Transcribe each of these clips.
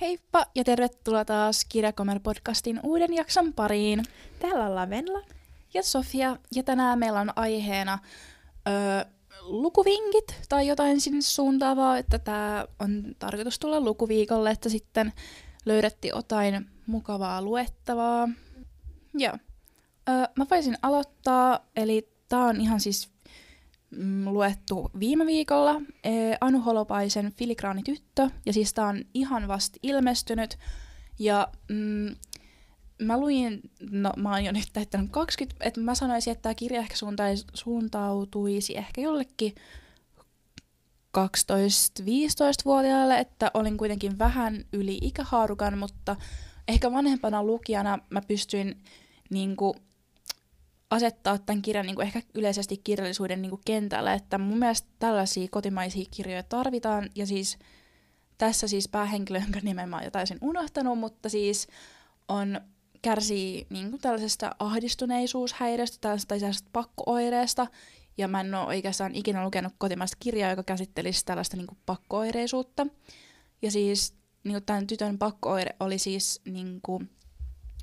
Heippa ja tervetuloa taas Kirjakomer-podcastin uuden jakson pariin. Täällä ollaan Venla. Ja Sofia, ja tänään meillä on aiheena öö, lukuvinkit tai jotain sinne suuntaavaa, että tämä on tarkoitus tulla lukuviikolle, että sitten löydettiin jotain mukavaa luettavaa. Joo. Öö, mä voisin aloittaa, eli tää on ihan siis mm, luettu viime viikolla. E, Anu Holopaisen Filigraani tyttö, ja siis tää on ihan vasta ilmestynyt. Ja mm, mä luin, no mä oon jo nyt täyttänyt 20, että mä sanoisin, että tämä kirja ehkä suuntautuisi ehkä jollekin 12-15-vuotiaille, että olin kuitenkin vähän yli ikähaarukan, mutta ehkä vanhempana lukijana mä pystyin niinku asettaa tämän kirjan niin kuin ehkä yleisesti kirjallisuuden niin kuin kentälle, että mun mielestä tällaisia kotimaisia kirjoja tarvitaan, ja siis tässä siis päähenkilö, jonka nimen mä oon jotain sen unohtanut, mutta siis on kärsii niin kuin tällaisesta ahdistuneisuushäiriöstä tällaisesta, tai tällaisesta pakkooireesta, ja mä en ole oikeastaan ikinä lukenut kotimaista kirjaa, joka käsittelisi tällaista niin kuin pakkooireisuutta. Ja siis niin kuin tämän tytön pakkooire oli siis, niin kuin,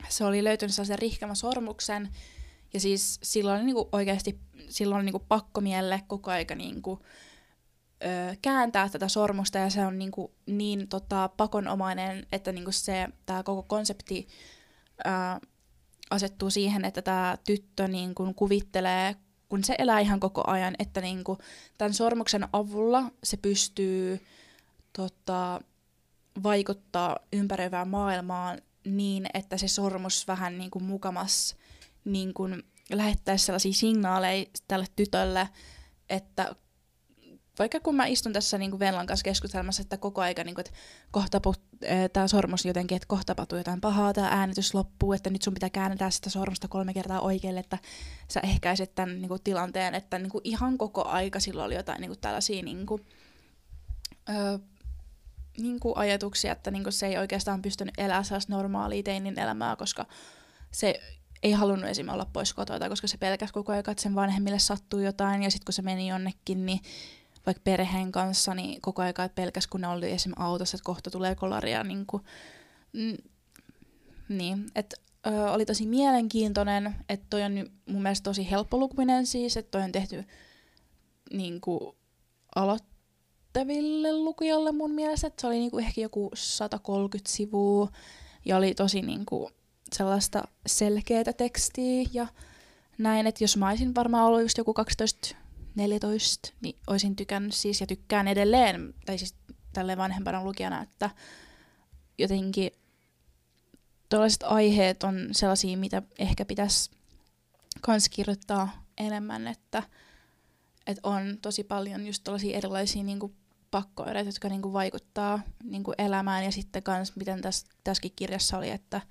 se oli löytynyt sellaisen rihkämä sormuksen, ja siis silloin oli niinku oikeasti silloin oli niinku pakko mielle koko aika niinku, ö, kääntää tätä sormusta ja se on niinku niin tota, pakonomainen, että niinku se, tämä koko konsepti ö, asettuu siihen, että tämä tyttö niinku kuvittelee, kun se elää ihan koko ajan, että niinku tämän sormuksen avulla se pystyy tota, vaikuttaa ympäröivään maailmaan niin, että se sormus vähän niin kuin mukamas niin kuin lähettäisi sellaisia signaaleja tälle tytölle, että vaikka kun mä istun tässä niin kuin Venlan kanssa keskustelemassa, että koko aika niin kuin, että kohta tämä sormus jotenkin, että kohta tapahtuu jotain pahaa, tämä äänitys loppuu, että nyt sun pitää kääntää sitä sormusta kolme kertaa oikealle, että sä ehkäiset tämän niin kuin, tilanteen, että niin kuin, ihan koko aika silloin oli jotain niin kuin, tällaisia niin kuin, ö, niin kuin ajatuksia, että niin kuin, se ei oikeastaan pystynyt elämään sellaista normaalia teinin elämää, koska se ei halunnut esim. olla pois kotoa, koska se pelkäsi koko ajan, että sen vanhemmille sattuu jotain, ja sitten kun se meni jonnekin, niin vaikka perheen kanssa, niin koko ajan pelkäs, kun ne oli esim. autossa, että kohta tulee kolaria. Niin, kuin, mm, niin että oli tosi mielenkiintoinen, että toi on mun mielestä tosi helppolukuinen siis, että toi on tehty niin kuin, aloittaville lukijoille mun mielestä, että se oli niin kuin, ehkä joku 130 sivua, ja oli tosi niin kuin, sellaista selkeää tekstiä ja näin, että jos mä olisin varmaan ollut just joku 12 14, niin olisin tykännyt siis ja tykkään edelleen, tai siis tälle vanhempana lukijana, että jotenkin tällaiset aiheet on sellaisia, mitä ehkä pitäisi kans kirjoittaa enemmän, että, että on tosi paljon just tällaisia erilaisia niin kuin pakkoireita, jotka niin kuin vaikuttaa niin kuin elämään ja sitten kans miten tässä, tässäkin kirjassa oli, että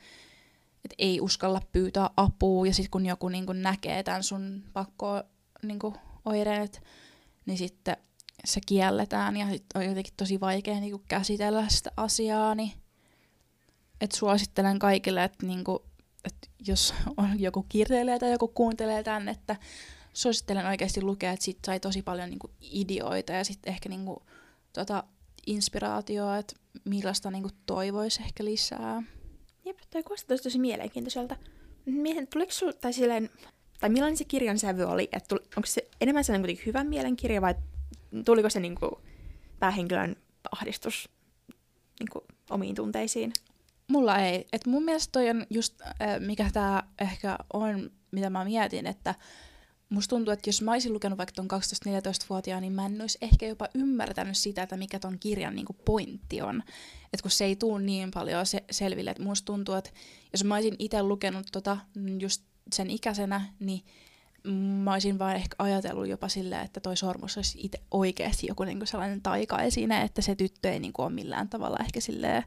että ei uskalla pyytää apua, ja sitten kun joku niin kun näkee tämän sun pakko niin oireet, niin sitten se kielletään, ja sit on jotenkin tosi vaikea niin käsitellä sitä asiaa, niin et suosittelen kaikille, että niin kun, et jos on joku kirjailija tai joku kuuntelee tämän, että suosittelen oikeasti lukea, että siitä sai tosi paljon niin ideoita ja sitten ehkä niin kuin, tota, inspiraatioa, että millaista niin toivoisi ehkä lisää. Jep, toi kuulostaa tosi, mielenkiintoiselta. Mietin, tuliko sul, tai silleen, tai millainen se kirjan sävy oli? Että onko se enemmän sellainen kuitenkin hyvä mielenkirja vai tuliko se niinku päähenkilön ahdistus niinku omiin tunteisiin? Mulla ei. Et mun mielestä toi on just, äh, mikä tämä ehkä on, mitä mä mietin, että musta tuntuu, että jos mä olisin lukenut vaikka ton 12-14-vuotiaan, niin mä en olisi ehkä jopa ymmärtänyt sitä, että mikä ton kirjan niinku pointti on. Että kun se ei tuu niin paljon se- selville, että musta tuntuu, että jos mä olisin itse lukenut tota just sen ikäisenä, niin mä olisin vaan ehkä ajatellut jopa silleen, että toi sormus olisi itse oikeasti joku niinku sellainen taikaesine, että se tyttö ei niinku ole millään tavalla ehkä silleen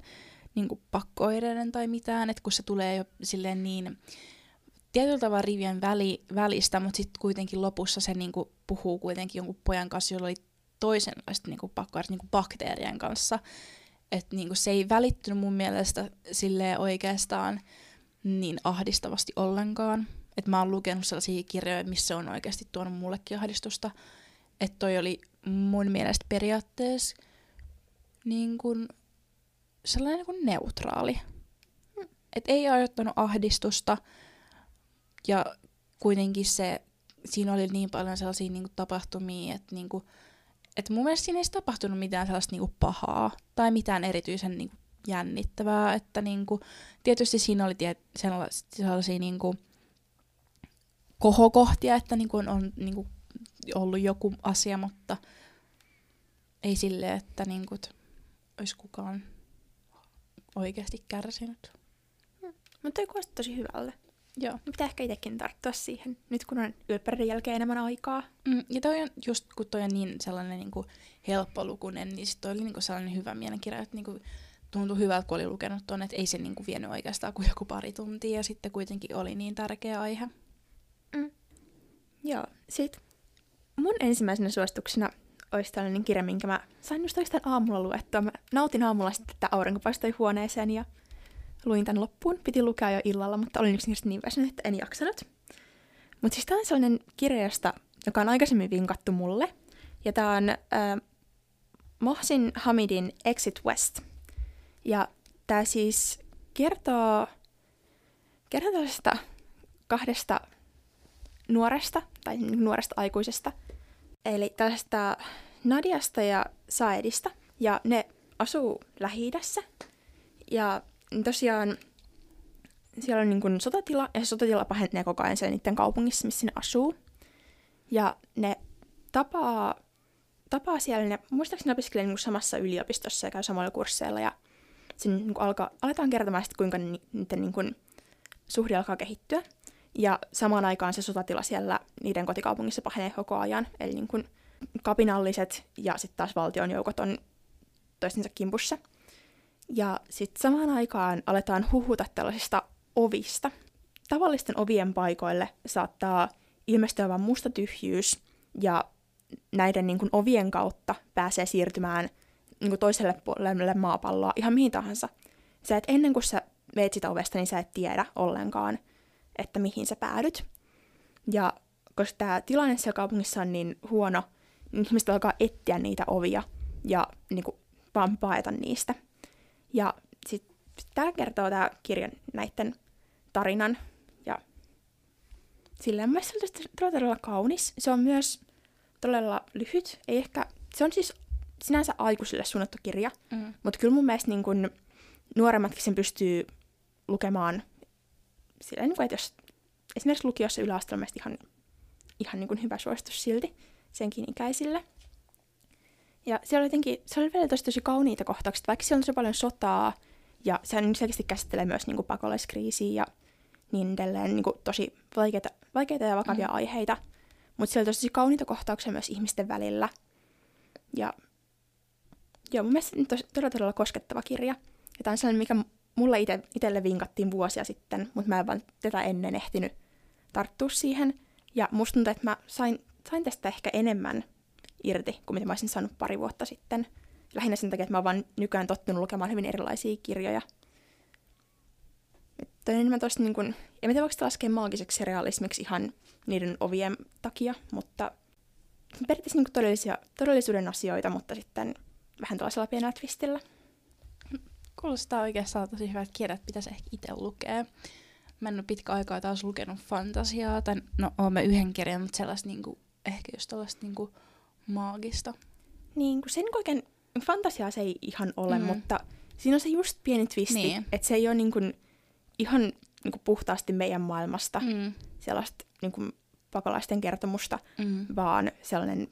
niinku pakkoireinen tai mitään, että kun se tulee jo silleen niin tietyllä tavalla rivien väli, välistä, mutta sitten kuitenkin lopussa se niinku puhuu kuitenkin jonkun pojan kanssa, jolla oli toisenlaista niinku pakkoa niinku bakteerien kanssa. Että niinku se ei välittynyt mun mielestä sille oikeastaan niin ahdistavasti ollenkaan. Että mä oon lukenut sellaisia kirjoja, missä on oikeasti tuonut mullekin ahdistusta. Että toi oli mun mielestä periaatteessa niin kun sellainen niin kuin neutraali. Et ei aiheuttanut ahdistusta ja kuitenkin se, siinä oli niin paljon sellaisia niin kuin, tapahtumia, että niin kuin, et mun mielestä siinä ei tapahtunut mitään sellaista niin kuin, pahaa tai mitään erityisen niin kuin, jännittävää. Että niin kuin, tietysti siinä oli tie, sellaisia, sellaisia niin kuin, kohokohtia, että niin kuin, on niin kuin, ollut joku asia, mutta ei sille, että niin kuin, olisi kukaan oikeasti kärsinyt. Mutta toi kuulosti tosi hyvältä. Joo. Pitää ehkä itsekin tarttua siihen, nyt kun on yöpärin jälkeen enemmän aikaa. Mm, ja toi on just, kun toi on niin sellainen niin kuin helppolukunen, niin sit toi oli niin kuin sellainen hyvä mielenkirja, että niin kuin tuntui hyvältä, kun oli lukenut tuonne, että ei se niin kuin vienyt oikeastaan kuin joku pari tuntia, ja sitten kuitenkin oli niin tärkeä aihe. Mm. Joo, sit mun ensimmäisenä suosituksena olisi tällainen kirja, minkä mä sain just oikeastaan aamulla luettua. Mä nautin aamulla sitten, että aurinko paistoi huoneeseen ja luin tämän loppuun. Piti lukea jo illalla, mutta olin yksinkertaisesti niin väsynyt, että en jaksanut. Mutta siis tämä on sellainen kirja, josta, joka on aikaisemmin vinkattu mulle. Ja tämä on äh, Mohsin Hamidin Exit West. Ja tämä siis kertoo, kertoo tällaisesta kahdesta nuoresta, tai nuoresta aikuisesta, eli tällaista Nadiasta ja Saedista. Ja ne asuu lähi Ja tosiaan siellä on niin kuin sotatila, ja se sotatila pahenee koko ajan siellä niiden kaupungissa, missä ne asuu. Ja ne tapaa, tapaa siellä, ne muistaakseni ne opiskelee niin samassa yliopistossa ja käy samalla kursseilla, ja sinne niin alkaa, aletaan kertomaan sitten, kuinka ni, niiden niin kuin, suhde alkaa kehittyä. Ja samaan aikaan se sotatila siellä niiden kotikaupungissa pahenee koko ajan, eli niin kuin kapinalliset ja sitten taas valtion joukot on toistensa kimpussa – ja sitten samaan aikaan aletaan huhuta tällaisista ovista. Tavallisten ovien paikoille saattaa ilmestyä vain musta tyhjyys, ja näiden niin kuin, ovien kautta pääsee siirtymään niin kuin, toiselle puolelle maapalloa ihan mihin tahansa. Sä et ennen kuin sä meet sitä ovesta, niin sä et tiedä ollenkaan, että mihin sä päädyt. Ja koska tämä tilanne siellä kaupungissa on niin huono, niin ihmiset alkaa etsiä niitä ovia ja niin kuin, vaan paeta niistä. Ja sitten tämä kertoo tämä kirja näiden tarinan. Ja silleen mun se on todella kaunis. Se on myös todella lyhyt. Ei ehkä, se on siis sinänsä aikuisille suunnattu kirja, mm. mutta kyllä mun mielestä niin kun, nuoremmatkin sen pystyy lukemaan silleen, niin kun, että jos esimerkiksi lukiossa yläasteella ihan, ihan niin hyvä suositus silti senkin ikäisille. Ja siellä jotenkin, se oli vielä tosi, tosi kauniita kohtauksia, vaikka siellä on tosi paljon sotaa, ja se selkeästi käsittelee myös niin kuin, pakolaiskriisiä ja niin edelleen niin kuin, tosi vaikeita, vaikeita ja vakavia mm. aiheita. Mutta siellä on tosi kauniita kohtauksia myös ihmisten välillä. Ja joo, mun mielestä tosi, todella, todella koskettava kirja. Ja tämä on sellainen, mikä mulle ite, itselle vinkattiin vuosia sitten, mutta mä en vaan tätä ennen ehtinyt tarttua siihen. Ja musta tuntuu, että mä sain, sain tästä ehkä enemmän irti kuin mitä mä olisin saanut pari vuotta sitten. Lähinnä sen takia, että mä oon vaan nykyään tottunut lukemaan hyvin erilaisia kirjoja. Että on enemmän tosta niin kuin, en tiedä voiko laskea maagiseksi realismiksi ihan niiden ovien takia, mutta periaatteessa niin todellisia, todellisuuden asioita, mutta sitten vähän tällaisella pienellä twistillä. Kuulostaa oikeastaan tosi hyvät kirjat, pitäisi ehkä itse lukea. Mä en ole pitkä aikaa taas lukenut fantasiaa, tai no oon yhden kirjan, mutta sellaista niinku, ehkä just tällaista niinku, maagista. Niin, kun se ei oikein, fantasiaa se ei ihan ole, mm. mutta siinä on se just pieni twisti, niin. että se ei ole niin kuin, ihan niin kuin puhtaasti meidän maailmasta mm. sellaista niin kuin pakolaisten kertomusta, mm. vaan sellainen,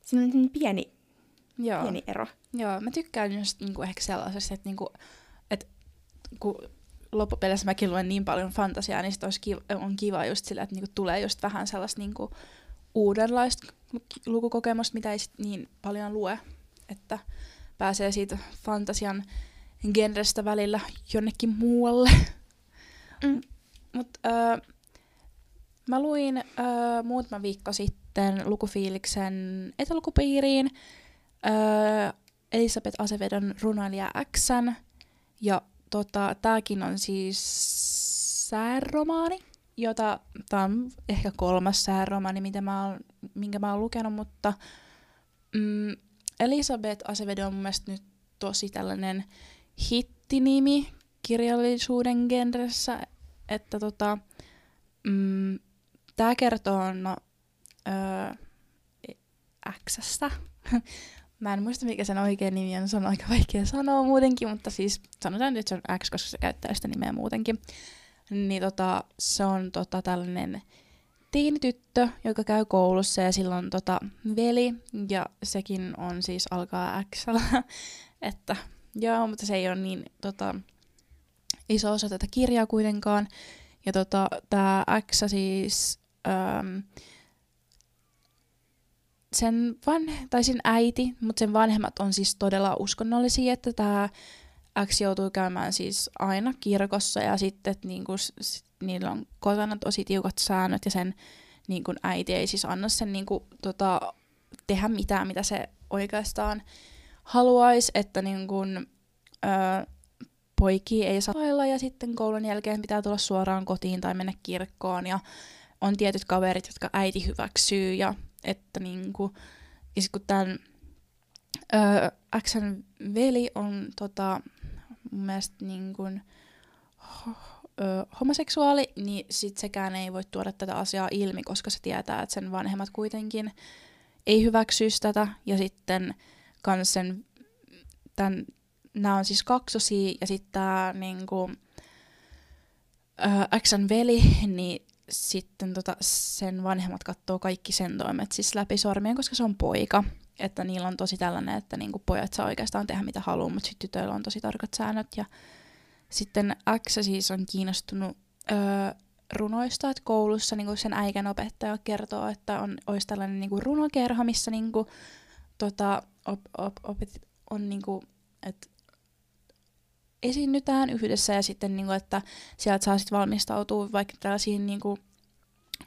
siinä on niin pieni, Joo. pieni ero. Joo, mä tykkään just niin kuin ehkä sellaisesta, että, niin kuin, että kun loppupeleissä mäkin luen niin paljon fantasiaa, niin olisi kiva, on kiva just sillä, että niinku tulee just vähän sellaista niinku uudenlaista lukukokemusta, mitä ei sit niin paljon lue, että pääsee siitä fantasian genrestä välillä jonnekin muualle. Mm. Mut, äh, mä luin äh, muutama viikko sitten lukufiiliksen etälukupiiriin äh, Elisabeth Asevedon runoilija Xn, ja tota, tääkin on siis sääromaani jota, tämä on ehkä kolmas sääromani, mitä mä oon, minkä mä oon lukenut, mutta mm, Elisabeth Acevedo on mun mielestä nyt tosi tällainen hittinimi kirjallisuuden genressä, että tota, mm, tämä kertoo no, öö, Xstä. Mä en muista mikä sen oikein nimi on, se on aika vaikea sanoa muutenkin, mutta siis sanotaan nyt, että se on X, koska se käyttää sitä nimeä muutenkin. Niin tota, se on tota tällainen tiinityttö, joka käy koulussa ja sillä on tota veli ja sekin on siis alkaa X, että joo, mutta se ei ole niin tota, iso osa tätä kirjaa kuitenkaan. Ja tota, tämä X siis ähm, sen vanhe, tai sen äiti, mutta sen vanhemmat on siis todella uskonnollisia, että tämä X joutuu käymään siis aina kirkossa ja sitten että niinku, sit, niillä on kotona tosi tiukat säännöt ja sen niinku, äiti ei siis anna sen niinku, tota, tehdä mitään, mitä se oikeastaan haluaisi, että niinku, ö, poikia ei saa vailla ja sitten koulun jälkeen pitää tulla suoraan kotiin tai mennä kirkkoon ja on tietyt kaverit, jotka äiti hyväksyy ja että niinku, ja sit kun tämän ö, Xn veli on tota, mun mielestä niinku, ho, ö, homoseksuaali, niin sit sekään ei voi tuoda tätä asiaa ilmi, koska se tietää, että sen vanhemmat kuitenkin ei hyväksyisi tätä ja sitten kans sen tämän nämä on siis kaksosia ja sitten tämä niinku, Xn veli, niin sitten tota, sen vanhemmat katsoo kaikki sen toimet siis läpi sormien, koska se on poika. Että niillä on tosi tällainen, että niinku pojat saa oikeastaan tehdä mitä haluaa, mutta sitten tytöillä on tosi tarkat säännöt. Ja sitten X siis on kiinnostunut öö, runoista, että koulussa niinku sen äikän opettaja kertoo, että on, olisi tällainen niinku runokerho, missä niinku, tota, op, op, opet, on niinku, että esiinnytään yhdessä ja sitten, niin kuin, että sieltä saa sitten valmistautua vaikka tällaisiin niin kuin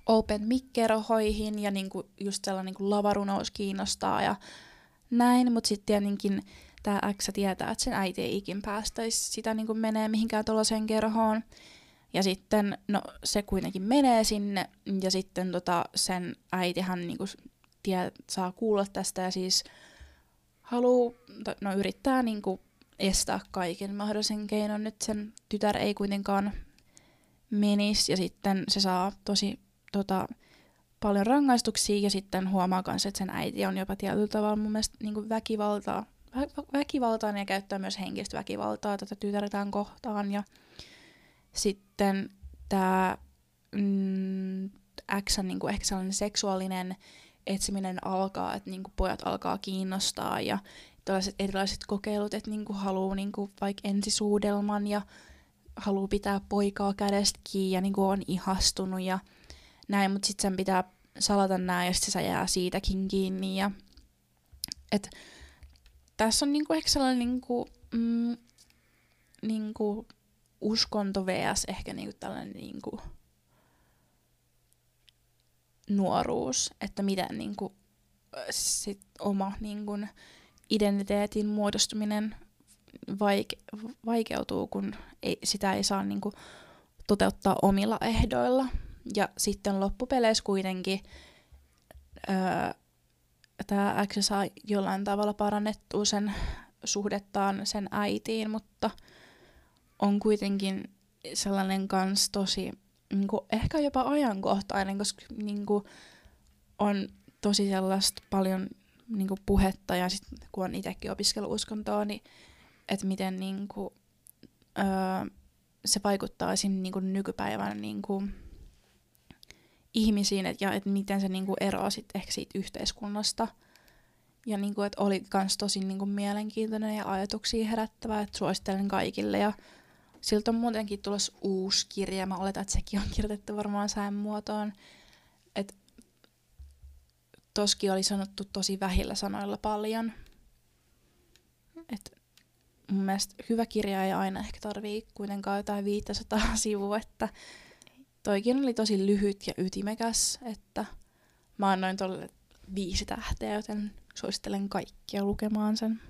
open mikkerohoihin ja niin kuin, just sellainen niin kuin lavarunous kiinnostaa ja näin, mutta sitten tietenkin tämä X tietää, että sen äiti ei ikin päästäisi sitä niin kuin menee mihinkään tuollaiseen kerhoon. Ja sitten, no se kuitenkin menee sinne ja sitten tota, sen äitihän niin kuin, tie, saa kuulla tästä ja siis haluaa, no yrittää niin kuin, estää kaiken mahdollisen keinon. Nyt sen tytär ei kuitenkaan menisi ja sitten se saa tosi tota, paljon rangaistuksia ja sitten huomaa myös, että sen äiti on jopa tietyllä tavalla mun mielestä niin väkivaltaa, vä- väkivaltaan ja käyttää myös henkistä väkivaltaa tätä tytärtään kohtaan. Ja sitten tämä mm, X on niin kuin ehkä sellainen seksuaalinen etsiminen alkaa, että niin kuin pojat alkaa kiinnostaa ja tällaiset erilaiset kokeilut, että niinku haluaa niinku vaikka ensisuudelman ja haluaa pitää poikaa kädestä kiinni ja niinku on ihastunut ja näin, mutta sitten sen pitää salata nämä ja sitten se jää siitäkin kiinni. Ja, et, tässä on niinku ehkä sellainen niinku, mm, niinku uskonto vs. ehkä niinku tällainen niinku nuoruus, että miten niinku sit oma niinku, identiteetin muodostuminen vaike- vaikeutuu, kun ei, sitä ei saa niinku toteuttaa omilla ehdoilla. Ja sitten loppupeleissä kuitenkin öö, tämä X saa jollain tavalla parannettua sen suhdettaan sen äitiin, mutta on kuitenkin sellainen kans tosi niinku, ehkä jopa ajankohtainen, koska niinku, on tosi sellaista paljon niin kuin puhetta ja sit, kun on itsekin opiskellut uskontoa, niin että miten niin kuin, öö, se vaikuttaa siinä niin kuin nykypäivän niin kuin, ihmisiin et, ja että miten se niin kuin eroaa sit ehkä siitä yhteiskunnasta. Ja niin kuin, että oli myös tosi niin kuin mielenkiintoinen ja ajatuksia herättävä, että suosittelen kaikille. Ja siltä on muutenkin tulossa uusi kirja. Mä oletan, että sekin on kirjoitettu varmaan sään muotoon. Että toski oli sanottu tosi vähillä sanoilla paljon. Et mun mielestä hyvä kirja ei aina ehkä tarvii kuitenkaan jotain 500 sivua, että toikin oli tosi lyhyt ja ytimekäs, että mä annoin tuolle viisi tähteä, joten suosittelen kaikkia lukemaan sen.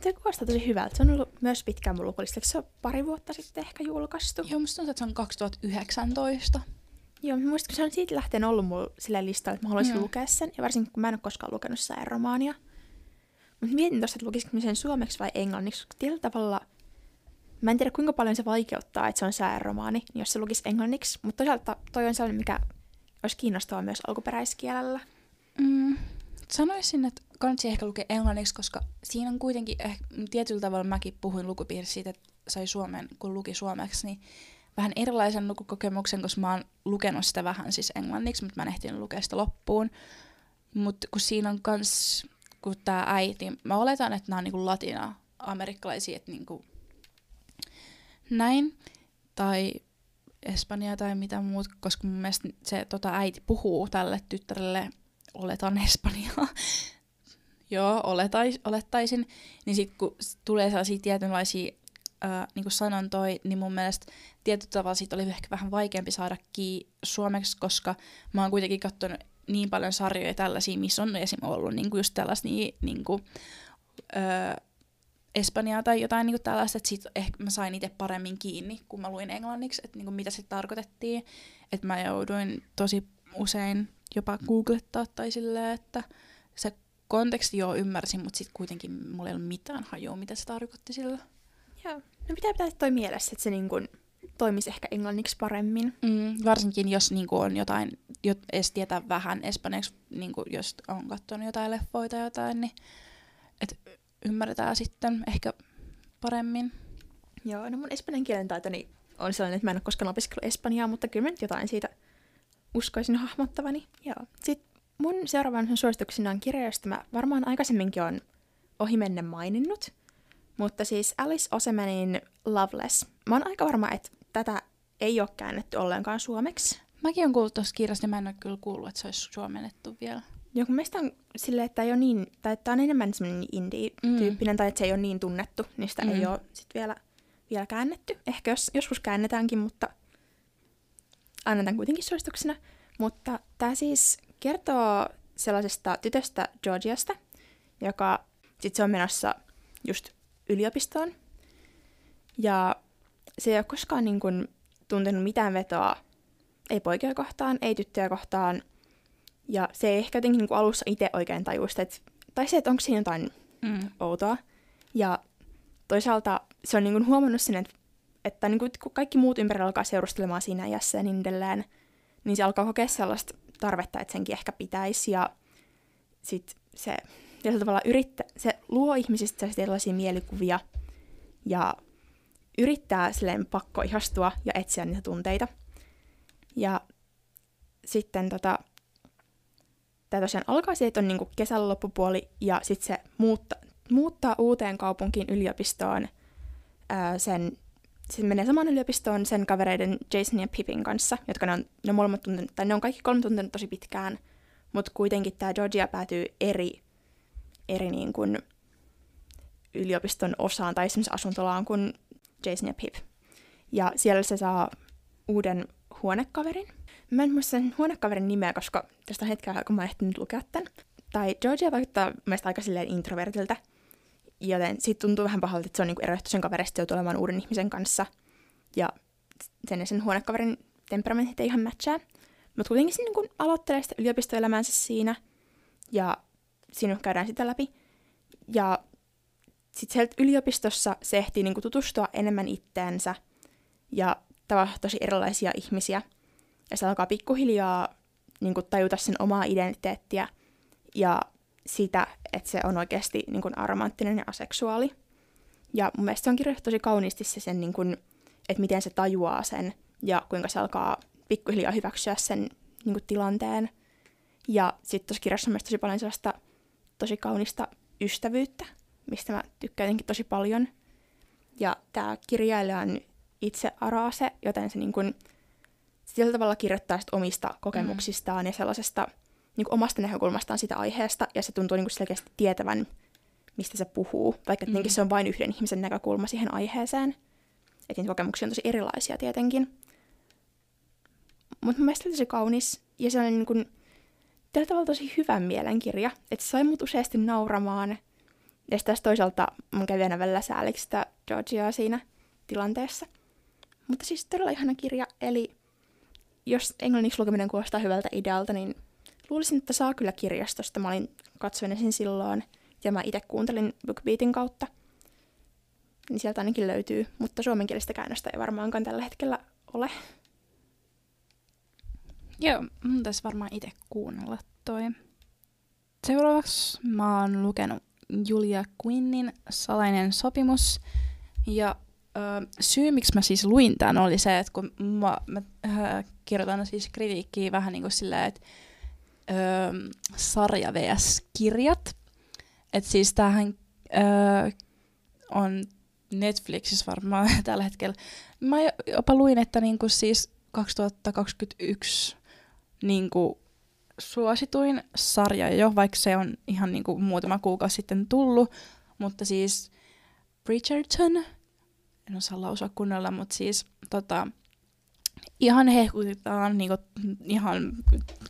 Se kuulostaa tosi hyvältä. Se on ollut myös pitkään mun lukulista. Se on pari vuotta sitten ehkä julkaistu. Joo, musta tuntuu, että se on 2019. Joo, mä muistan, kun se on siitä lähtien ollut mulla sillä listalla, että mä haluaisin mm. lukea sen. Ja varsinkin, kun mä en ole koskaan lukenut romaania. Mutta mietin tuossa, että lukisiko sen suomeksi vai englanniksi, tietyllä tavalla Mä en tiedä, kuinka paljon se vaikeuttaa, että se on sääromaani, niin jos se lukisi englanniksi. Mutta toisaalta toi on sellainen, mikä olisi kiinnostavaa myös alkuperäiskielellä. Mm, sanoisin, että kannattaa ehkä lukea englanniksi, koska siinä on kuitenkin, eh, tietyllä tavalla mäkin puhuin lukupiirissä siitä, että sai suomen, kun luki suomeksi, niin vähän erilaisen lukukokemuksen, koska mä oon lukenut sitä vähän siis englanniksi, mutta mä en ehtinyt lukea sitä loppuun. Mutta kun siinä on kans, kun tää äiti, mä oletan, että nämä on niinku latina-amerikkalaisia, että niinku näin, tai Espanja tai mitä muut, koska mun mielestä se tota, äiti puhuu tälle tyttärelle, oletan Espanjaa, joo, oletais, olettaisin, niin sitten kun tulee sellaisia tietynlaisia ää, niin sanontoja, niin mun mielestä tietyllä tavalla siitä oli ehkä vähän vaikeampi saada kiinni suomeksi, koska mä oon kuitenkin katsonut niin paljon sarjoja tällaisia, missä on esim. ollut niin kuin just tällaisia niin, niin kuin, öö, Espanjaa tai jotain niin kuin tällaista, että sit ehkä mä sain itse paremmin kiinni, kun mä luin englanniksi, että niin kuin mitä se tarkoitettiin. Että mä jouduin tosi usein jopa googlettaa tai silleen, että se konteksti jo ymmärsin, mutta sitten kuitenkin mulla ei ollut mitään hajua, mitä se tarkoitti sillä. Joo. No pitää pitää toi mielessä, että se niin kuin toimisi ehkä englanniksi paremmin. Mm, varsinkin jos niin kuin on jotain, jo, edes tietää vähän espanjaksi, niin kuin jos on katsonut jotain leffoita tai jotain, niin et ymmärretään sitten ehkä paremmin. Joo, no mun espanjan kielen taitoni on sellainen, että mä en ole koskaan opiskellut espanjaa, mutta kyllä mä nyt jotain siitä uskoisin hahmottavani. Joo. Sitten mun seuraavan suosituksena on kirja, josta mä varmaan aikaisemminkin on ohimennen maininnut. Mutta siis Alice Osemanin Loveless. Mä oon aika varma, että tätä ei ole käännetty ollenkaan suomeksi. Mäkin on kuullut tuosta kirjasta, niin mä en ole kyllä kuullut, että se olisi suomennettu vielä. Joo, kun mielestä on silleen, että ei ole niin, tai että on enemmän semmoinen indie-tyyppinen, mm. tai että se ei ole niin tunnettu, niin sitä mm. ei ole sit vielä, vielä käännetty. Ehkä jos, joskus käännetäänkin, mutta annetaan kuitenkin suosituksena. Mutta tämä siis kertoo sellaisesta tytöstä Georgiasta, joka sitten se on menossa just yliopistoon. Ja se ei ole koskaan niin kuin, tuntenut mitään vetoa, ei poikia kohtaan, ei tyttöjä kohtaan. Ja se ei ehkä jotenkin niin kuin alussa itse oikein tajusta, että, tai se, että onko siinä jotain mm. outoa. Ja toisaalta se on niin kuin huomannut sen, että, että niin kuin, kun kaikki muut ympärillä alkaa seurustelemaan siinä iässä ja niin edelleen, niin se alkaa kokea sellaista tarvetta, että senkin ehkä pitäisi. Ja sitten se tietyllä tavalla yrittää, se luo ihmisistä erilaisia mielikuvia ja yrittää silleen pakko ihastua ja etsiä niitä tunteita. Ja sitten tota, tämä tosiaan alkaa siitä, että on niinku kesän loppupuoli ja sitten se muutta, muuttaa uuteen kaupunkiin yliopistoon ää, sen se menee samaan yliopistoon sen kavereiden Jason ja Pippin kanssa, jotka ne on, ne molemmat tuntenut, tai ne on kaikki kolme tuntenut tosi pitkään, mutta kuitenkin tämä Georgia päätyy eri, eri niin kuin yliopiston osaan tai esimerkiksi asuntolaan kuin Jason ja Pip. Ja siellä se saa uuden huonekaverin. Mä en muista sen huonekaverin nimeä, koska tästä on hetkeä, kun mä oon ehtinyt lukea tämän. Tai Georgia vaikuttaa mielestäni aika silleen introvertilta, joten siitä tuntuu vähän pahalta, että se on niinku erotettu sen kaverista joutuu olemaan uuden ihmisen kanssa. Ja sen ja sen huonekaverin temperamentit ei ihan matchaa. Mutta kuitenkin se niinku aloittelee sitä yliopistoelämäänsä siinä, ja siinä käydään sitä läpi. Ja sitten sieltä yliopistossa se ehtii niinku tutustua enemmän itteensä ja tavata tosi erilaisia ihmisiä. Ja se alkaa pikkuhiljaa niinku tajuta sen omaa identiteettiä ja sitä, että se on oikeasti niinku aromanttinen ja aseksuaali. Ja mun mielestä se on kirjoitettu tosi kauniisti se sen, niinku, että miten se tajuaa sen ja kuinka se alkaa pikkuhiljaa hyväksyä sen niinku, tilanteen. Ja sitten tuossa kirjassa on myös tosi paljon sellaista tosi kaunista ystävyyttä mistä mä tykkään jotenkin tosi paljon. Ja tämä kirjailija on itse Arase, joten se niin kun, sillä tavalla kirjoittaa omista kokemuksistaan mm. ja sellaisesta niin kuin omasta näkökulmastaan sitä aiheesta, ja se tuntuu niin kuin selkeästi tietävän, mistä se puhuu, vaikka mm. se on vain yhden ihmisen näkökulma siihen aiheeseen. Että niitä kokemuksia on tosi erilaisia tietenkin. Mutta mun mielestä tosi kaunis, ja se on niin kuin, tällä tavalla tosi hyvä mielenkirja, että se sai mut useasti nauramaan, ja sitten toisaalta mun kävi aina välillä sääliksi sitä Georgiaa siinä tilanteessa. Mutta siis todella ihana kirja, eli jos englanniksi lukeminen kuulostaa hyvältä idealta, niin luulisin, että saa kyllä kirjastosta. Mä olin katsoin sen silloin, ja mä itse kuuntelin BookBeatin kautta. Niin sieltä ainakin löytyy, mutta suomenkielistä käännöstä ei varmaankaan tällä hetkellä ole. Joo, mun tässä varmaan itse kuunnella toi. Seuraavaksi mä oon lukenut Julia Quinnin Salainen sopimus. Ja syy, miksi mä siis luin tämän, oli se, että kun mä, mä äh, kirjoitan siis kritiikkiä vähän niin kuin silleen, että ö, sarja vs. kirjat. Että siis tämähän ö, on Netflixissä varmaan tällä hetkellä. Mä jopa luin, että niinku siis 2021 niinku suosituin sarja jo, vaikka se on ihan niinku muutama kuukausi sitten tullut. Mutta siis Bridgerton, en osaa lausua kunnolla, mutta siis tota, ihan hehkutetaan niinku, ihan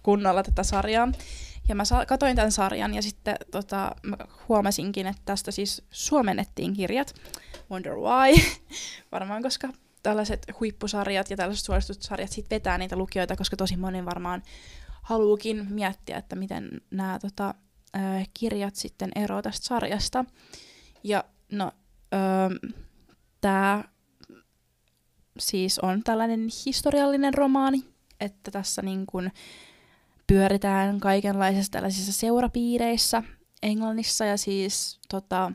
kunnolla tätä sarjaa. Ja mä katoin tämän sarjan ja sitten tota, mä huomasinkin, että tästä siis suomennettiin kirjat. Wonder why. Varmaan koska tällaiset huippusarjat ja tällaiset suositut sarjat sit vetää niitä lukijoita, koska tosi moni varmaan haluukin miettiä, että miten nämä tota, kirjat sitten eroavat tästä sarjasta. Ja no, ähm, tämä siis on tällainen historiallinen romaani, että tässä niin kun pyöritään kaikenlaisissa tällaisissa seurapiireissä Englannissa. Ja siis tota,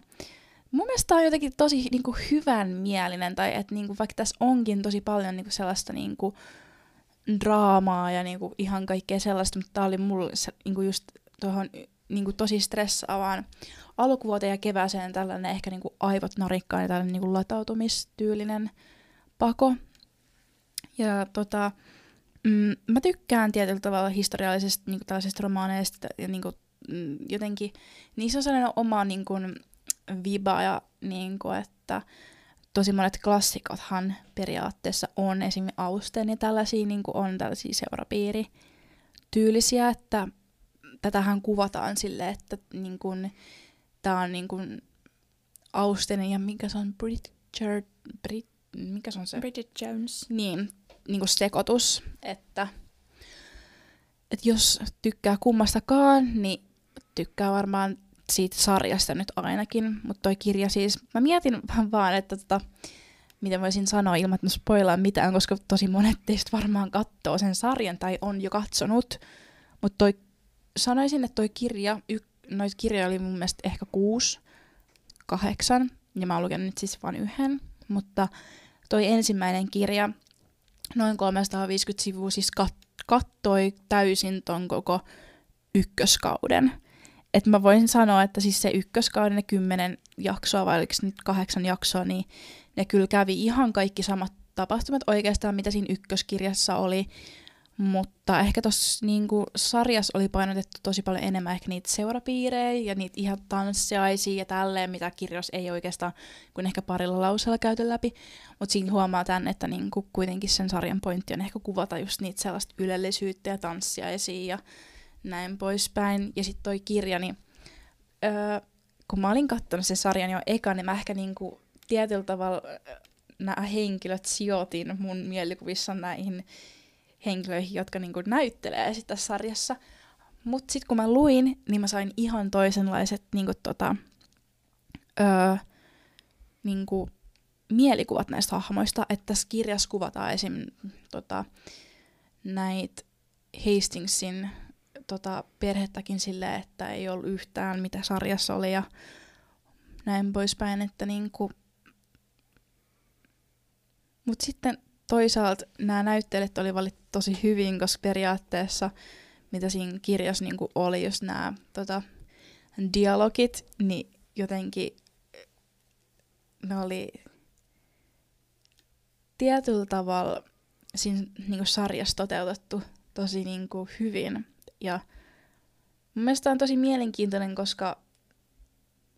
mun mielestä on jotenkin tosi niin kuin, hyvän mielinen, tai että niin kuin, vaikka tässä onkin tosi paljon niin kuin, sellaista niin kuin, draamaa ja niin kuin, ihan kaikkea sellaista, mutta tämä oli mulle se, niin kuin, just tuohon niin kuin, tosi stressaavaan alkuvuoteen ja kevääseen tällainen ehkä niin kuin, aivot narikkaan ja tällainen niin kuin, latautumistyylinen pako. Ja tota, mm, mä tykkään tietyllä tavalla historiallisesta niin kuin, tällaisesta romaaneista ja niin kuin, mm, jotenkin niissä on sellainen oma niin kuin, viba ja niin kuin, että tosi monet klassikothan periaatteessa on esimerkiksi Austen ja tällaisia niin kuin on tällaisia seurapiirityylisiä, että tätähän kuvataan sille, että niin kuin, tämä on niin kuin Austen ja mikä se on Bridger, Brit, mikä se on se? Bridget Jones. Niin, niin kuin sekoitus, että, että jos tykkää kummastakaan, niin tykkää varmaan siitä sarjasta nyt ainakin, mutta toi kirja siis, mä mietin vähän vaan, että tota, miten voisin sanoa ilman, että mä spoilaan mitään, koska tosi monet teistä varmaan katsoo sen sarjan tai on jo katsonut, mutta toi, sanoisin, että toi kirja, y, noita kirjoja oli mun mielestä ehkä kuusi, kahdeksan, ja mä oon nyt siis vain yhden, mutta toi ensimmäinen kirja, noin 350 sivua, siis kat- kattoi täysin ton koko ykköskauden että mä voin sanoa, että siis se ykköskauden ne kymmenen jaksoa, vai oliko nyt kahdeksan jaksoa, niin ne kyllä kävi ihan kaikki samat tapahtumat oikeastaan, mitä siinä ykköskirjassa oli. Mutta ehkä tuossa niinku, sarjassa oli painotettu tosi paljon enemmän ehkä niitä seurapiirejä ja niitä ihan tanssiaisia ja tälleen, mitä kirjassa ei oikeastaan kuin ehkä parilla lauseella käyty läpi. Mutta siinä huomaa tämän, että niinku, kuitenkin sen sarjan pointti on ehkä kuvata just niitä sellaista ylellisyyttä ja tanssiaisia ja näin poispäin. Ja sitten toi kirja, niin öö, kun mä olin katsonut sen sarjan jo eka, niin mä ehkä niinku tietyllä tavalla nämä henkilöt sijoitin mun mielikuvissa näihin henkilöihin, jotka niinku näyttelee sitten tässä sarjassa. Mutta sitten kun mä luin, niin mä sain ihan toisenlaiset niinku tota, öö, niinku, mielikuvat näistä hahmoista, että tässä kirjassa kuvataan esim. Tota, näitä Hastingsin tota, perhettäkin silleen, että ei ollut yhtään mitä sarjassa oli ja näin poispäin, että niinku... Mut sitten toisaalta nämä näyttelijät oli valittu tosi hyvin, koska periaatteessa mitä siinä kirjassa niinku oli, jos nämä tota, dialogit, niin jotenkin ne oli tietyllä tavalla siinä niinku sarjassa toteutettu tosi niinku hyvin. Ja mun mielestä on tosi mielenkiintoinen, koska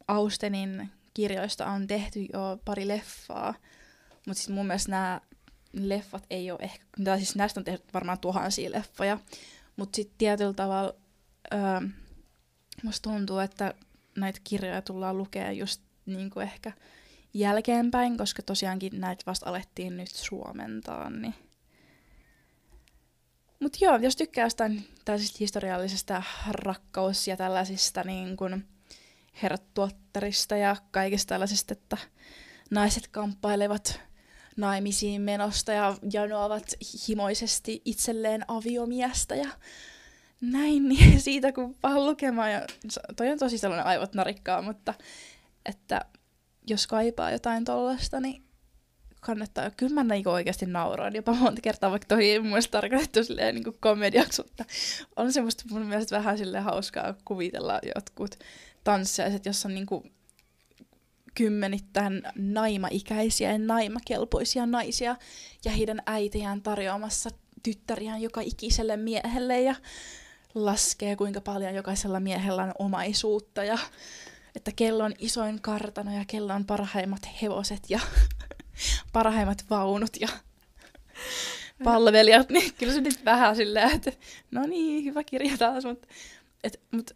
Austenin kirjoista on tehty jo pari leffaa, mutta siis mun mielestä nämä leffat ei ole ehkä, tai siis näistä on tehty varmaan tuhansia leffoja, mutta sitten tietyllä tavalla öö, musta tuntuu, että näitä kirjoja tullaan lukea just kuin ehkä jälkeenpäin, koska tosiaankin näitä vasta alettiin nyt suomentaa, niin mutta joo, jos tykkää jostain tällaisista historiallisesta rakkaus- ja tällaisista niin kun, herttuotterista ja kaikista tällaisista, että naiset kamppailevat naimisiin menosta ja janoavat himoisesti itselleen aviomiestä ja näin, niin siitä kun vaan lukemaan, ja toi on tosi sellainen aivot narikkaa, mutta että jos kaipaa jotain tollasta, niin kannattaa. Kyllä mä niinku oikeasti nauroin jopa monta kertaa, vaikka toi ei mun tarkoitettu silleen niinku komediaksi, mutta on semmoista mun mielestä vähän silleen hauskaa kuvitella jotkut tanssijaiset, jossa on niinku kymmenittäin naimaikäisiä ja naimakelpoisia naisia ja heidän äitiään tarjoamassa tyttäriään joka ikiselle miehelle ja laskee kuinka paljon jokaisella miehellä on omaisuutta ja että kello on isoin kartano ja kello on parhaimmat hevoset ja parhaimmat vaunut ja palvelijat, niin kyllä se nyt vähän silleen, että no niin, hyvä kirja taas, mutta et, mut,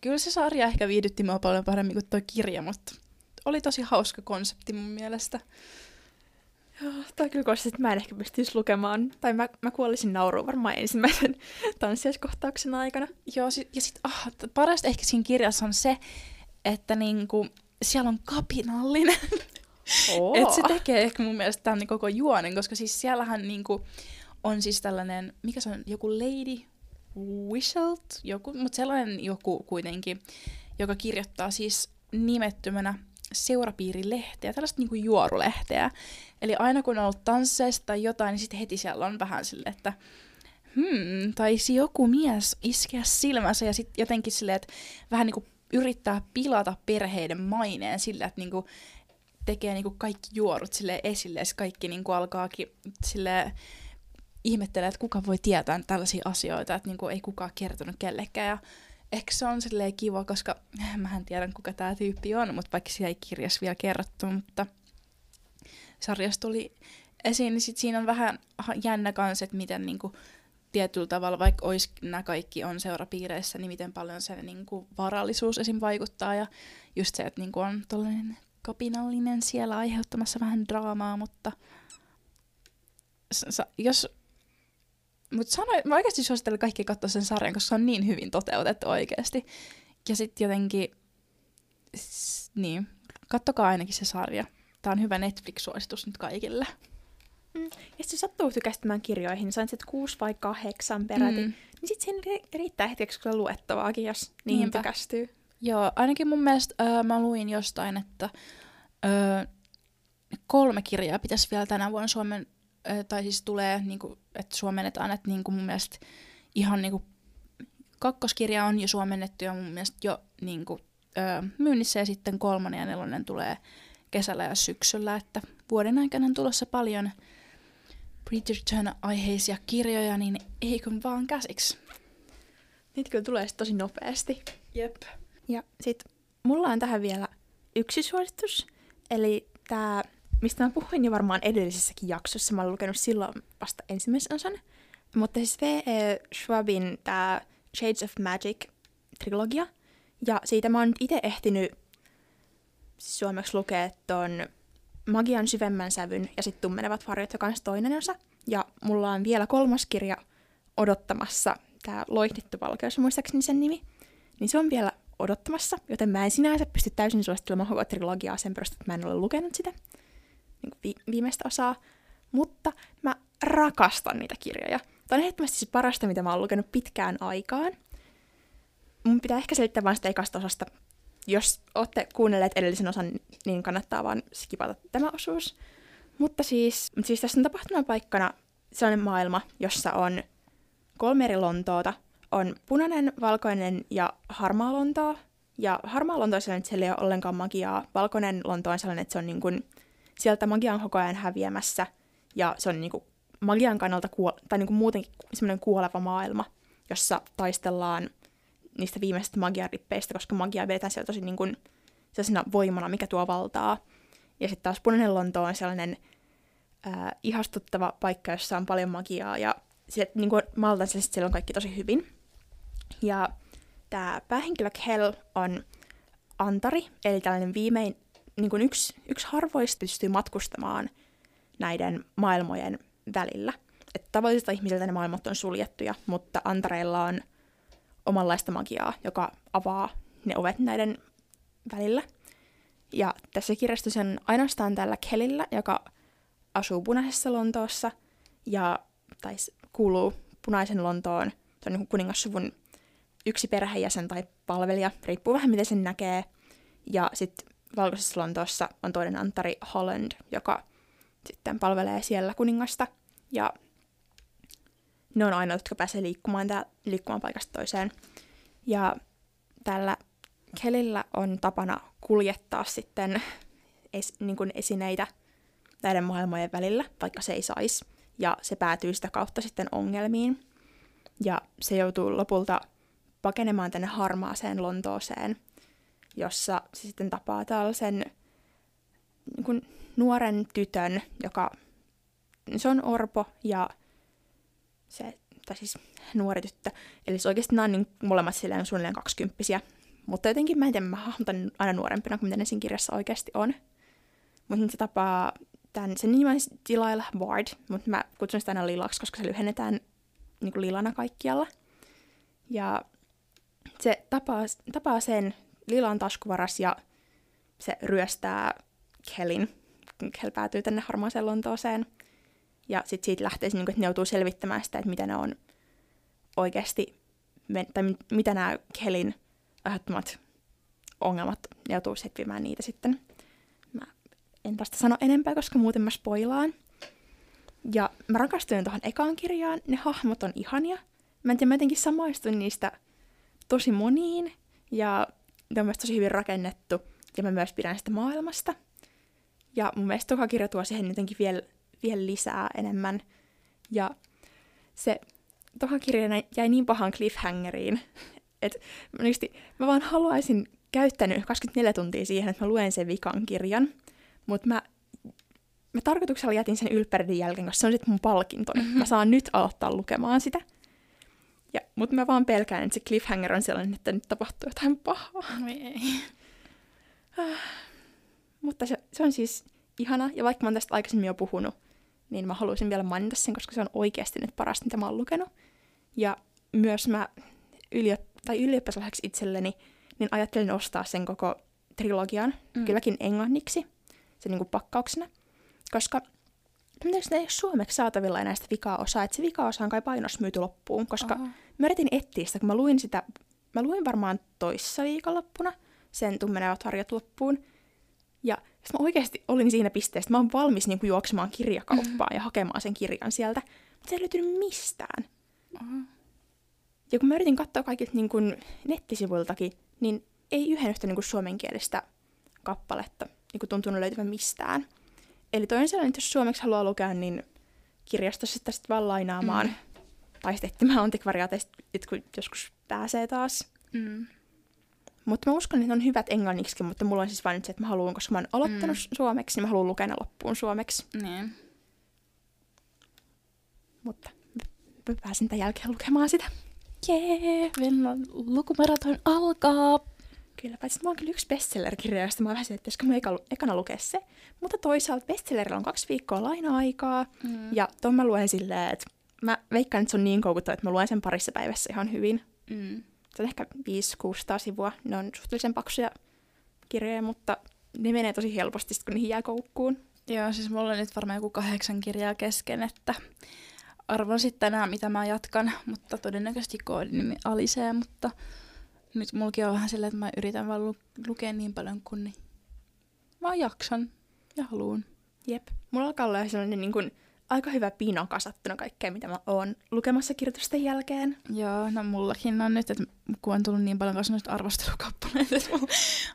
kyllä se sarja ehkä viihdytti mua paljon paremmin kuin tuo kirja, mutta oli tosi hauska konsepti mun mielestä. Joo, toi kyllä kohdassa, että mä en ehkä pystyisi lukemaan, tai mä, mä kuolisin nauruun varmaan ensimmäisen tanssiaiskohtauksen aikana. Joo, ja sitten ah, parasta ehkä siinä kirjassa on se, että niinku, siellä on kapinallinen. Oh. Et se tekee ehkä mun mielestä tämän koko juonen, koska siis siellähän niinku on siis tällainen, mikä se on, joku Lady Wishelt, joku, mutta sellainen joku kuitenkin, joka kirjoittaa siis nimettömänä seurapiirilehteä, tällaista niinku juorulehteä. Eli aina kun on ollut tansseista tai jotain, niin sitten heti siellä on vähän silleen, että hmm, taisi joku mies iskeä silmänsä ja sitten jotenkin silleen, että vähän niinku yrittää pilata perheiden maineen sillä, että niinku tekee niinku kaikki juorut sille esille ja kaikki niinku alkaakin sille ihmettelee, että kuka voi tietää tällaisia asioita, että niinku ei kukaan kertonut kellekään. Ja ehkä se on silleen kiva, koska mä en tiedä kuka tämä tyyppi on, mutta vaikka siellä ei kirjassa vielä kerrottu, mutta sarjassa tuli esiin, niin sit siinä on vähän jännä kanssa, että miten niinku tietyllä tavalla, vaikka olisi, nämä kaikki on seurapiireissä, niin miten paljon se niin kuin, varallisuus esim. vaikuttaa. Ja just se, että niin kuin, on tollainen kapinallinen siellä aiheuttamassa vähän draamaa, mutta jos... Mutta sanoin, mä oikeasti suosittelen kaikki katsoa sen sarjan, koska se on niin hyvin toteutettu oikeasti. Ja sitten jotenkin, niin, kattokaa ainakin se sarja. Tämä on hyvä Netflix-suositus nyt kaikille. Mm. Ja se sattuu tykästämään kirjoihin, niin sain sitten kuusi vai kahdeksan peräti, mm. niin sitten siinä riittää hetkeksi kyllä luettavaakin, jos niihin Niinpä. tykästyy. Joo, ainakin mun mielestä öö, mä luin jostain, että öö, kolme kirjaa pitäisi vielä tänä vuonna Suomen, tai siis tulee, niinku, että suomennetaan, että niinku mun mielestä ihan niinku, kakkoskirja on jo suomennettu ja mun mielestä jo niinku, öö, myynnissä ja sitten kolmonen ja nelonen tulee kesällä ja syksyllä, että vuoden aikana on tulossa paljon Bridgerton-aiheisia kirjoja, niin eikö vaan käsiksi. Niitä kyllä tulee tosi nopeasti. Jep. Ja sit mulla on tähän vielä yksi suositus. Eli tämä, mistä mä puhuin jo varmaan edellisessäkin jaksossa, mä olen lukenut silloin vasta ensimmäisen osan. Mutta siis V.E. Schwabin tämä Shades of Magic-trilogia. Ja siitä mä oon itse ehtinyt siis suomeksi lukea ton Magian syvemmän sävyn ja sitten tummenevat varjot, joka on toinen osa. Ja mulla on vielä kolmas kirja odottamassa, tämä Loihdittu valkeus, muistaakseni sen nimi. Niin se on vielä odottamassa, joten mä en sinänsä pysty täysin suosittelemaan koko trilogiaa sen perusteella, että mä en ole lukenut sitä niin vi- viimeistä osaa. Mutta mä rakastan niitä kirjoja. Tämä on ehdottomasti se parasta, mitä mä oon lukenut pitkään aikaan. Mun pitää ehkä selittää vain sitä ekasta osasta jos olette kuunnelleet edellisen osan, niin kannattaa vaan skipata tämä osuus. Mutta siis, siis tässä on tapahtumapaikkana sellainen maailma, jossa on kolme eri Lontoota. On punainen, valkoinen ja harmaa Lontoa. Ja harmaa Lonto on sellainen, että siellä ei ole ollenkaan magiaa. Valkoinen Lonto on sellainen, että se on niin kuin, sieltä magia on koko ajan häviämässä. Ja se on niin kuin magian kannalta, kuo- tai niin kuin muutenkin semmoinen kuoleva maailma, jossa taistellaan niistä viimeisistä magiarippeistä, koska magia vedetään siellä tosi niin kuin, sellaisena voimana, mikä tuo valtaa. Ja sitten taas Punainen Lonto on sellainen ää, ihastuttava paikka, jossa on paljon magiaa, ja se, niin kuin maltaisesti siellä on kaikki tosi hyvin. Ja tämä päähenkilö Hell on Antari, eli tällainen viimein, niin kuin yksi, yksi harvoista pystyy matkustamaan näiden maailmojen välillä. Että tavallisilta ihmisiltä ne maailmat on suljettuja, mutta Antareilla on omanlaista magiaa, joka avaa ne ovet näiden välillä. Ja tässä kirjassa on ainoastaan tällä Kelillä, joka asuu punaisessa Lontoossa ja tai kuuluu punaisen Lontoon, se on niin kuningassuvun yksi perheenjäsen tai palvelija, riippuu vähän miten sen näkee. Ja sitten valkoisessa Lontoossa on toinen Antari Holland, joka sitten palvelee siellä kuningasta. Ja ne on ainoat, jotka pääsee liikkumaan, tää, liikkumaan paikasta toiseen. Ja tällä Kelillä on tapana kuljettaa sitten es, niin kuin esineitä näiden maailmojen välillä, vaikka se ei saisi. Ja se päätyy sitä kautta sitten ongelmiin. Ja se joutuu lopulta pakenemaan tänne harmaaseen Lontooseen, jossa se sitten tapaa tällaisen niin kuin nuoren tytön, joka se on orpo ja se, tai siis nuori tyttö. Eli se oikeasti nämä on niin molemmat silleen suunnilleen kaksikymppisiä. Mutta jotenkin mä en tiedä, mä hahmotan aina nuorempina kuin mitä ne siinä kirjassa oikeasti on. Mutta se tapaa tämän, sen nimi on Delilah Ward, mutta mä kutsun sitä aina lilaksi, koska se lyhennetään niin kuin lilana kaikkialla. Ja se tapaa, tapaa sen lilan taskuvaras ja se ryöstää Kellin, kun Kell päätyy tänne harmaaseen Lontooseen. Ja sitten siitä lähtee, niin että ne joutuu selvittämään sitä, että mitä ne on oikeasti, tai mitä nämä Kellin aiheuttamat ongelmat, ne joutuu setvimään niitä sitten. Mä en tästä sano enempää, koska muuten mä spoilaan. Ja mä rakastuin tuohon ekaan kirjaan, ne hahmot on ihania. Mä en tiedä, mä jotenkin samaistuin niistä tosi moniin, ja ne on myös tosi hyvin rakennettu, ja mä myös pidän sitä maailmasta. Ja mun mielestä toka kirja tuo siihen jotenkin vielä, vielä lisää enemmän. Ja se toka kirja jäi niin pahan cliffhangeriin, että mä, mä vaan haluaisin käyttänyt 24 tuntia siihen, että mä luen sen vikan kirjan, mutta mä, mä tarkoituksella jätin sen ylpäriden jälkeen, koska se on sitten mun palkinto. Mm-hmm. Mä saan nyt aloittaa lukemaan sitä. Ja, mutta mä vaan pelkään, että se cliffhanger on sellainen, että nyt tapahtuu jotain pahaa. ei. Ah. Mutta se, se on siis ihana, ja vaikka mä oon tästä aikaisemmin jo puhunut, niin mä haluaisin vielä mainita sen, koska se on oikeasti nyt paras, mitä mä oon lukenut. Ja myös mä yliop- tai ylioppilaslahjaksi itselleni, niin ajattelin ostaa sen koko trilogian, mm. kylläkin englanniksi, sen niin kuin pakkauksena, koska se ei ole suomeksi saatavilla enää sitä vikaa-osaa, että se vika-osa on kai painos myyty loppuun, koska Oho. mä yritin etsiä sitä, kun mä luin sitä, mä luin varmaan toissa viikonloppuna sen tummenevat harjat loppuun, ja mä oikeasti olin siinä pisteessä, että mä oon valmis niin kuin juoksemaan kirjakauppaan mm-hmm. ja hakemaan sen kirjan sieltä, mutta se ei löytynyt mistään. Oho. Ja kun mä yritin katsoa kaikilta niin kuin nettisivuiltakin, niin ei yhden yhtä niin kuin suomenkielistä kappaletta niin kuin tuntunut löytyvän mistään. Eli toinen sellainen, että jos suomeksi haluaa lukea, niin kirjastossa sitä sitten vaan lainaamaan. Mm. Tai sitten etsimään antikvariaateista, kun joskus pääsee taas. Mm. Mutta mä uskon, että ne on hyvät englanniksi, mutta mulla on siis vain nyt se, että mä haluan, koska mä oon aloittanut mm. suomeksi, niin mä haluan lukea ne loppuun suomeksi. Niin. Mutta mä pääsen tämän jälkeen lukemaan sitä. Jee, Venlan lukumaraton alkaa. Kyllä, paitsi mä oon kyllä yksi bestseller-kirja, josta mä vähän että pitäisikö mä eka, ekana lukea se. Mutta toisaalta bestsellerillä on kaksi viikkoa laina-aikaa, mm. ja ton mä luen silleen, että mä veikkaan, että se on niin koukuttava, että mä luen sen parissa päivässä ihan hyvin. Mm. Se on ehkä 5-600 sivua. Ne on suhteellisen paksuja kirjoja, mutta ne menee tosi helposti, kun niihin jää koukkuun. Joo, siis mulla on nyt varmaan joku kahdeksan kirjaa kesken, että arvon sitten tänään, mitä mä jatkan, mutta todennäköisesti koodinimi Alisee, mutta nyt mulki on vähän silleen, että mä yritän vaan lu- lukea niin paljon kuin niin mä jaksan ja haluun. Jep. Mulla alkaa olla sellainen niin kuin, aika hyvä pino kasattuna kaikkea, mitä mä oon lukemassa kirjoitusten jälkeen. Joo, no mullakin on nyt, että kun on tullut niin paljon kanssa noista arvostelukappaleita, että mulla,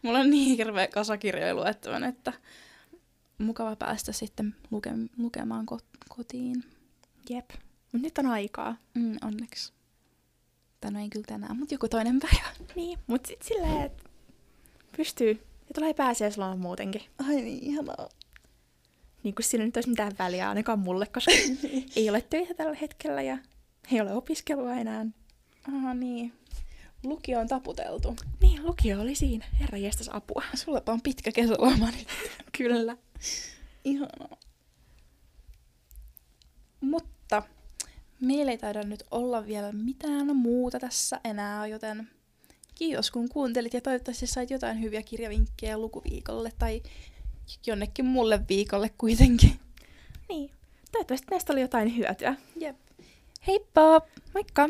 mulla on niin hirveä kasakirjoja luettavan, että mukava päästä sitten luke- lukemaan ko- kotiin. Jep. Mutta nyt on aikaa. Mm, onneksi. Tai ei kyllä tänään, mutta joku toinen päivä. Niin, mutta sitten silleen, että pystyy. Ja tulee pääsiäisloma muutenkin. Ai niin, ihanaa. Niin kuin siinä nyt olisi mitään väliä ainakaan mulle, koska ei ole töitä tällä hetkellä ja ei ole opiskelua enää. Aha, niin. Lukio on taputeltu. Niin, lukio oli siinä. Herra jästäs apua. Sullepa on pitkä kesäloma nyt. Kyllä. Ihanaa. Mutta meillä ei taida nyt olla vielä mitään muuta tässä enää, joten kiitos kun kuuntelit ja toivottavasti sait jotain hyviä kirjavinkkejä lukuviikolle tai jonnekin mulle viikolle kuitenkin. Niin. Toivottavasti näistä oli jotain hyötyä. Jep. Heippa! Moikka!